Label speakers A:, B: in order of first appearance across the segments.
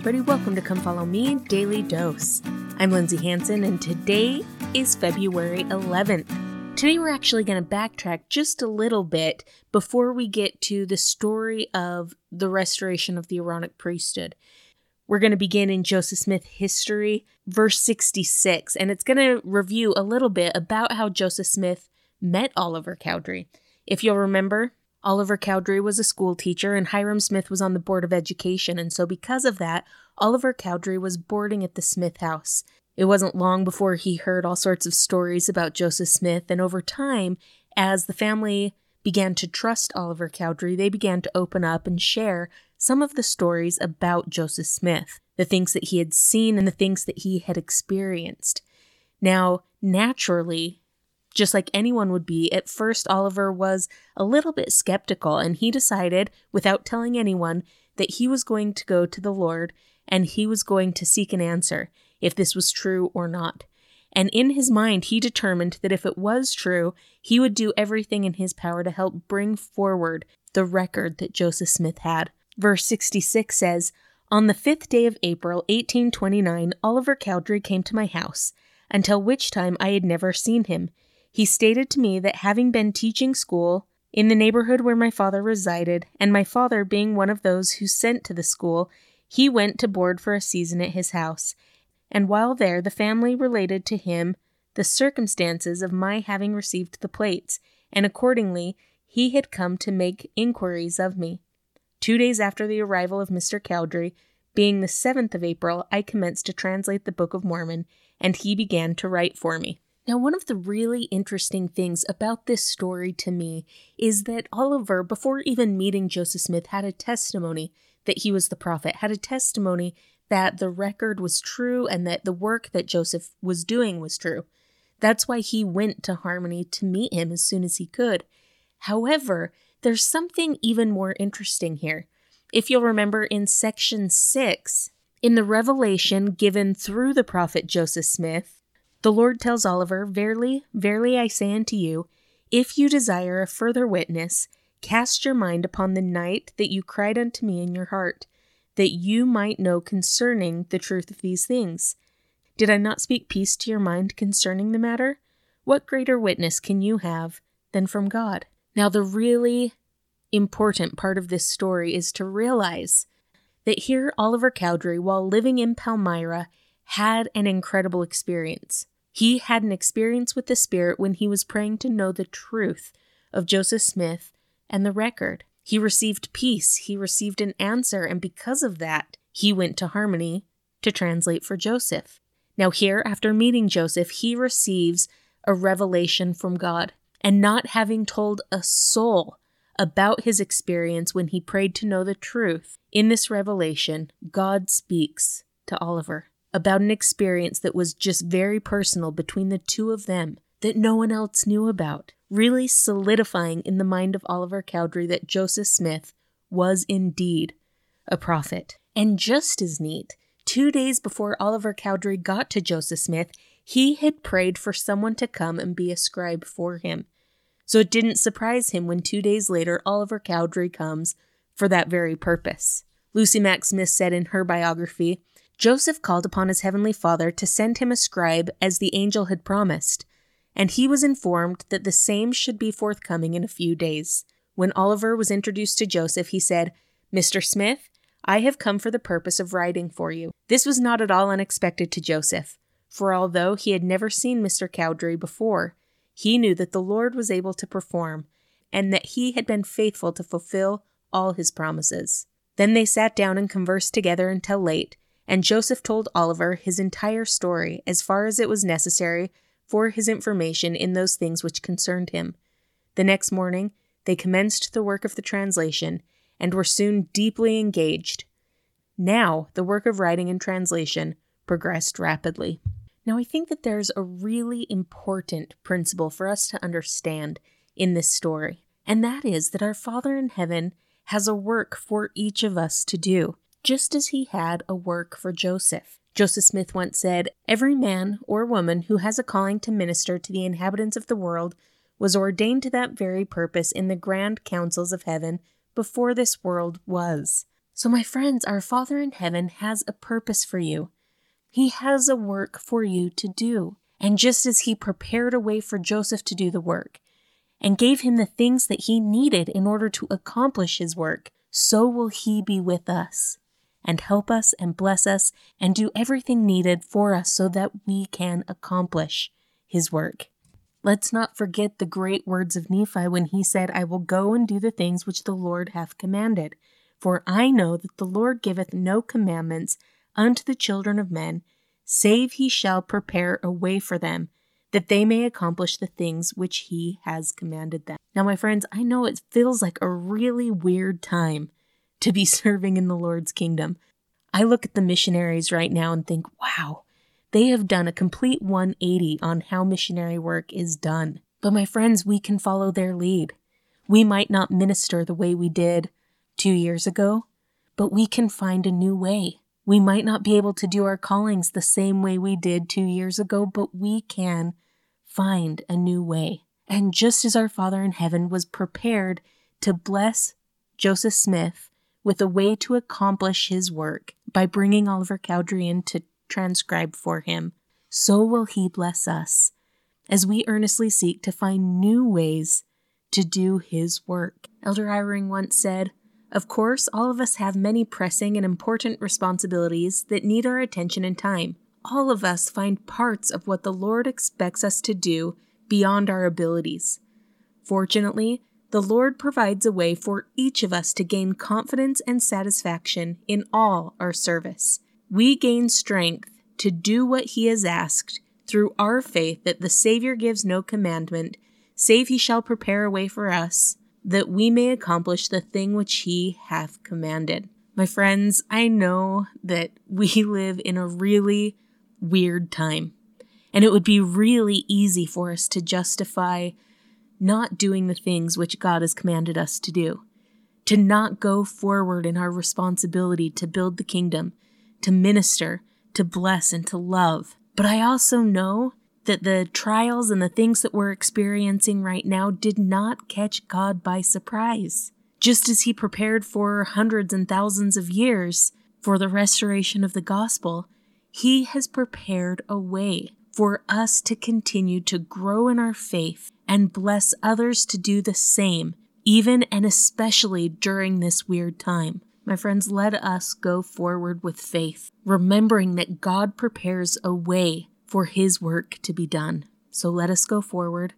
A: everybody. Welcome to Come Follow Me Daily Dose. I'm Lindsay Hanson, and today is February 11th. Today, we're actually going to backtrack just a little bit before we get to the story of the restoration of the Aaronic priesthood. We're going to begin in Joseph Smith history, verse 66, and it's going to review a little bit about how Joseph Smith met Oliver Cowdery. If you'll remember, Oliver Cowdery was a school teacher and Hyrum Smith was on the Board of Education, and so because of that, Oliver Cowdery was boarding at the Smith house. It wasn't long before he heard all sorts of stories about Joseph Smith, and over time, as the family began to trust Oliver Cowdery, they began to open up and share some of the stories about Joseph Smith, the things that he had seen and the things that he had experienced. Now, naturally, just like anyone would be, at first Oliver was a little bit skeptical, and he decided, without telling anyone, that he was going to go to the Lord and he was going to seek an answer, if this was true or not. And in his mind, he determined that if it was true, he would do everything in his power to help bring forward the record that Joseph Smith had. Verse 66 says, On the fifth day of April, 1829, Oliver Cowdery came to my house, until which time I had never seen him. He stated to me that having been teaching school in the neighborhood where my father resided, and my father being one of those who sent to the school, he went to board for a season at his house, and while there the family related to him the circumstances of my having received the plates, and accordingly he had come to make inquiries of me. Two days after the arrival of Mr. Cowdery, being the seventh of April, I commenced to translate the Book of Mormon, and he began to write for me. Now, one of the really interesting things about this story to me is that Oliver, before even meeting Joseph Smith, had a testimony that he was the prophet, had a testimony that the record was true and that the work that Joseph was doing was true. That's why he went to Harmony to meet him as soon as he could. However, there's something even more interesting here. If you'll remember in section 6, in the revelation given through the prophet Joseph Smith, the Lord tells Oliver, Verily, verily I say unto you, if you desire a further witness, cast your mind upon the night that you cried unto me in your heart, that you might know concerning the truth of these things. Did I not speak peace to your mind concerning the matter? What greater witness can you have than from God? Now, the really important part of this story is to realize that here Oliver Cowdery, while living in Palmyra, had an incredible experience. He had an experience with the Spirit when he was praying to know the truth of Joseph Smith and the record. He received peace, he received an answer, and because of that, he went to Harmony to translate for Joseph. Now, here, after meeting Joseph, he receives a revelation from God. And not having told a soul about his experience when he prayed to know the truth, in this revelation, God speaks to Oliver about an experience that was just very personal between the two of them that no one else knew about, really solidifying in the mind of Oliver Cowdery that Joseph Smith was indeed a prophet. And just as neat, two days before Oliver Cowdery got to Joseph Smith, he had prayed for someone to come and be a scribe for him. So it didn't surprise him when two days later Oliver Cowdery comes for that very purpose. Lucy Mack Smith said in her biography Joseph called upon his heavenly Father to send him a scribe as the angel had promised, and he was informed that the same should be forthcoming in a few days. When Oliver was introduced to Joseph, he said, Mr. Smith, I have come for the purpose of writing for you. This was not at all unexpected to Joseph, for although he had never seen Mr. Cowdery before, he knew that the Lord was able to perform, and that he had been faithful to fulfill all his promises. Then they sat down and conversed together until late, and Joseph told Oliver his entire story as far as it was necessary for his information in those things which concerned him. The next morning, they commenced the work of the translation and were soon deeply engaged. Now, the work of writing and translation progressed rapidly. Now, I think that there's a really important principle for us to understand in this story, and that is that our Father in heaven has a work for each of us to do just as he had a work for Joseph. Joseph Smith once said, Every man or woman who has a calling to minister to the inhabitants of the world was ordained to that very purpose in the grand councils of heaven before this world was. So, my friends, our Father in heaven has a purpose for you. He has a work for you to do. And just as He prepared a way for Joseph to do the work and gave him the things that he needed in order to accomplish his work, so will He be with us and help us and bless us and do everything needed for us so that we can accomplish His work. Let's not forget the great words of Nephi when he said, I will go and do the things which the Lord hath commanded. For I know that the Lord giveth no commandments unto the children of men, save he shall prepare a way for them, that they may accomplish the things which he has commanded them. Now, my friends, I know it feels like a really weird time to be serving in the Lord's kingdom. I look at the missionaries right now and think, wow, they have done a complete 180 on how missionary work is done. But my friends, we can follow their lead. We might not minister the way we did two years ago, but we can find a new way. We might not be able to do our callings the same way we did two years ago, but we can find a new way. And just as our Father in heaven was prepared to bless Joseph Smith with a way to accomplish his work by bringing Oliver Cowdery in to transcribe for him, so will he bless us as we earnestly seek to find new ways to do his work. Elder Eyring once said, Of course, all of us have many pressing and important responsibilities that need our attention and time. All of us find parts of what the Lord expects us to do beyond our abilities. Fortunately, the Lord provides a way for each of us to gain confidence and satisfaction in all our service. We gain strength to do what He has asked through our faith that the Savior gives no commandment, save He shall prepare a way for us, that we may accomplish the thing which He hath commanded. My friends, I know that we live in a really weird time, and it would be really easy for us to justify not doing the things which God has commanded us to do, to not go forward in our responsibility to build the kingdom, to minister, to bless, and to love. But I also know that the trials and the things that we're experiencing right now did not catch God by surprise. Just as He prepared for hundreds and thousands of years for the restoration of the gospel, He has prepared a way for us to continue to grow in our faith and bless others to do the same, even and especially during this weird time. My friends, let us go forward with faith, remembering that God prepares a way for His work to be done. So let us go forward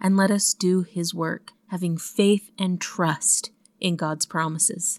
A: and let us do His work, having faith and trust in God's promises.